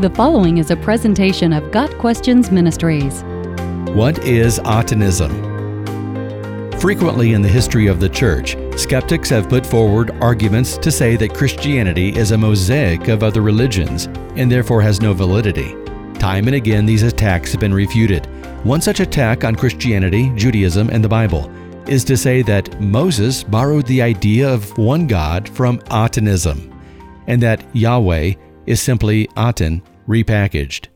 The following is a presentation of Got Questions Ministries. What is Atenism? Frequently in the history of the church, skeptics have put forward arguments to say that Christianity is a mosaic of other religions and therefore has no validity. Time and again, these attacks have been refuted. One such attack on Christianity, Judaism, and the Bible is to say that Moses borrowed the idea of one God from Atenism, and that Yahweh is simply Aten repackaged.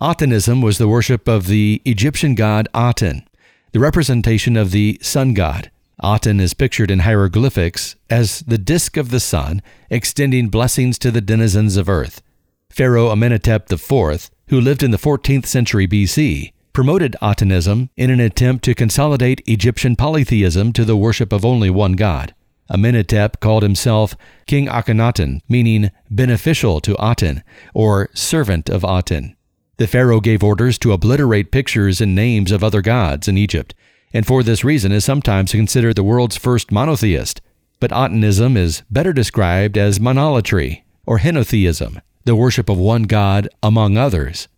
Atenism was the worship of the Egyptian god Aten, the representation of the sun god. Aten is pictured in hieroglyphics as the disk of the sun extending blessings to the denizens of earth. Pharaoh Amenhotep IV, who lived in the 14th century BC, promoted Atenism in an attempt to consolidate Egyptian polytheism to the worship of only one god. Amenhotep called himself King Akhenaten, meaning beneficial to Aten, or servant of Aten. The pharaoh gave orders to obliterate pictures and names of other gods in Egypt, and for this reason is sometimes considered the world's first monotheist. But Atenism is better described as monolatry, or henotheism, the worship of one god among others.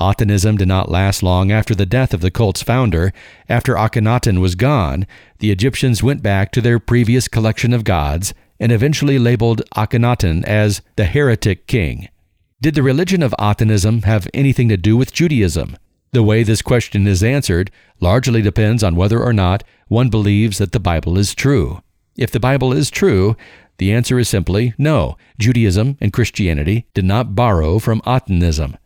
Atenism did not last long after the death of the cult's founder. After Akhenaten was gone, the Egyptians went back to their previous collection of gods and eventually labeled Akhenaten as the heretic king. Did the religion of Atenism have anything to do with Judaism? The way this question is answered largely depends on whether or not one believes that the Bible is true. If the Bible is true, the answer is simply no. Judaism and Christianity did not borrow from Atenism.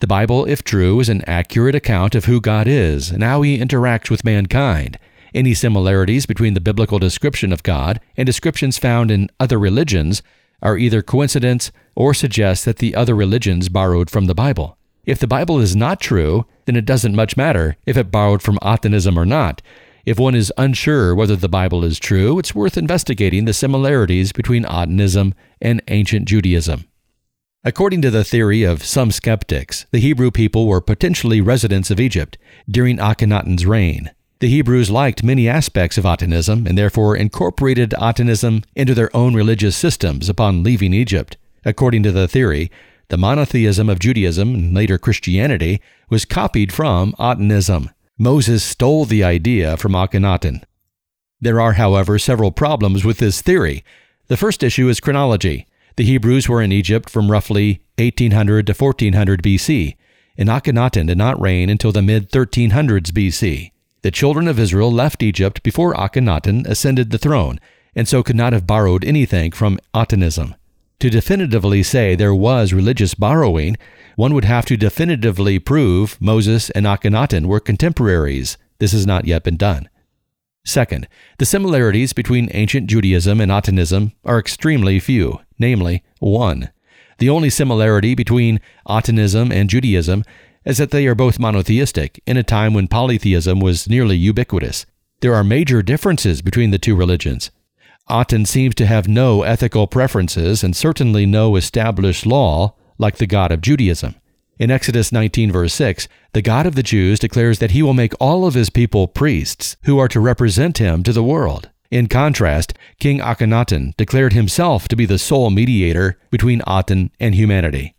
The Bible, if true, is an accurate account of who God is and how he interacts with mankind. Any similarities between the biblical description of God and descriptions found in other religions are either coincidence or suggest that the other religions borrowed from the Bible. If the Bible is not true, then it doesn't much matter if it borrowed from Atenism or not. If one is unsure whether the Bible is true, it's worth investigating the similarities between Atenism and ancient Judaism. According to the theory of some skeptics, the Hebrew people were potentially residents of Egypt during Akhenaten's reign. The Hebrews liked many aspects of Atenism and therefore incorporated Atenism into their own religious systems upon leaving Egypt. According to the theory, the monotheism of Judaism and later Christianity was copied from Atenism. Moses stole the idea from Akhenaten. There are, however, several problems with this theory. The first issue is chronology. The Hebrews were in Egypt from roughly 1800 to 1400 BC, and Akhenaten did not reign until the mid 1300s BC. The children of Israel left Egypt before Akhenaten ascended the throne, and so could not have borrowed anything from Atenism. To definitively say there was religious borrowing, one would have to definitively prove Moses and Akhenaten were contemporaries. This has not yet been done. Second, the similarities between ancient Judaism and Atenism are extremely few, namely, one. The only similarity between Atenism and Judaism is that they are both monotheistic in a time when polytheism was nearly ubiquitous. There are major differences between the two religions. Aten seems to have no ethical preferences and certainly no established law like the God of Judaism. In Exodus 19, verse 6, the God of the Jews declares that he will make all of his people priests who are to represent him to the world. In contrast, King Akhenaten declared himself to be the sole mediator between Aten and humanity.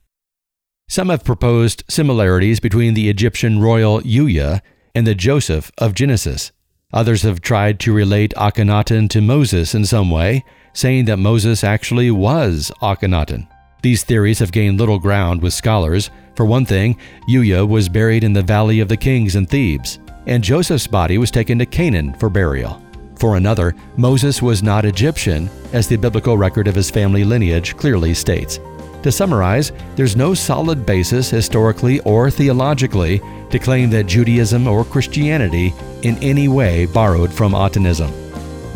Some have proposed similarities between the Egyptian royal Yuya and the Joseph of Genesis. Others have tried to relate Akhenaten to Moses in some way, saying that Moses actually was Akhenaten. These theories have gained little ground with scholars. For one thing, Yuya was buried in the Valley of the Kings in Thebes, and Joseph's body was taken to Canaan for burial. For another, Moses was not Egyptian, as the biblical record of his family lineage clearly states. To summarize, there's no solid basis historically or theologically to claim that Judaism or Christianity in any way borrowed from Atenism.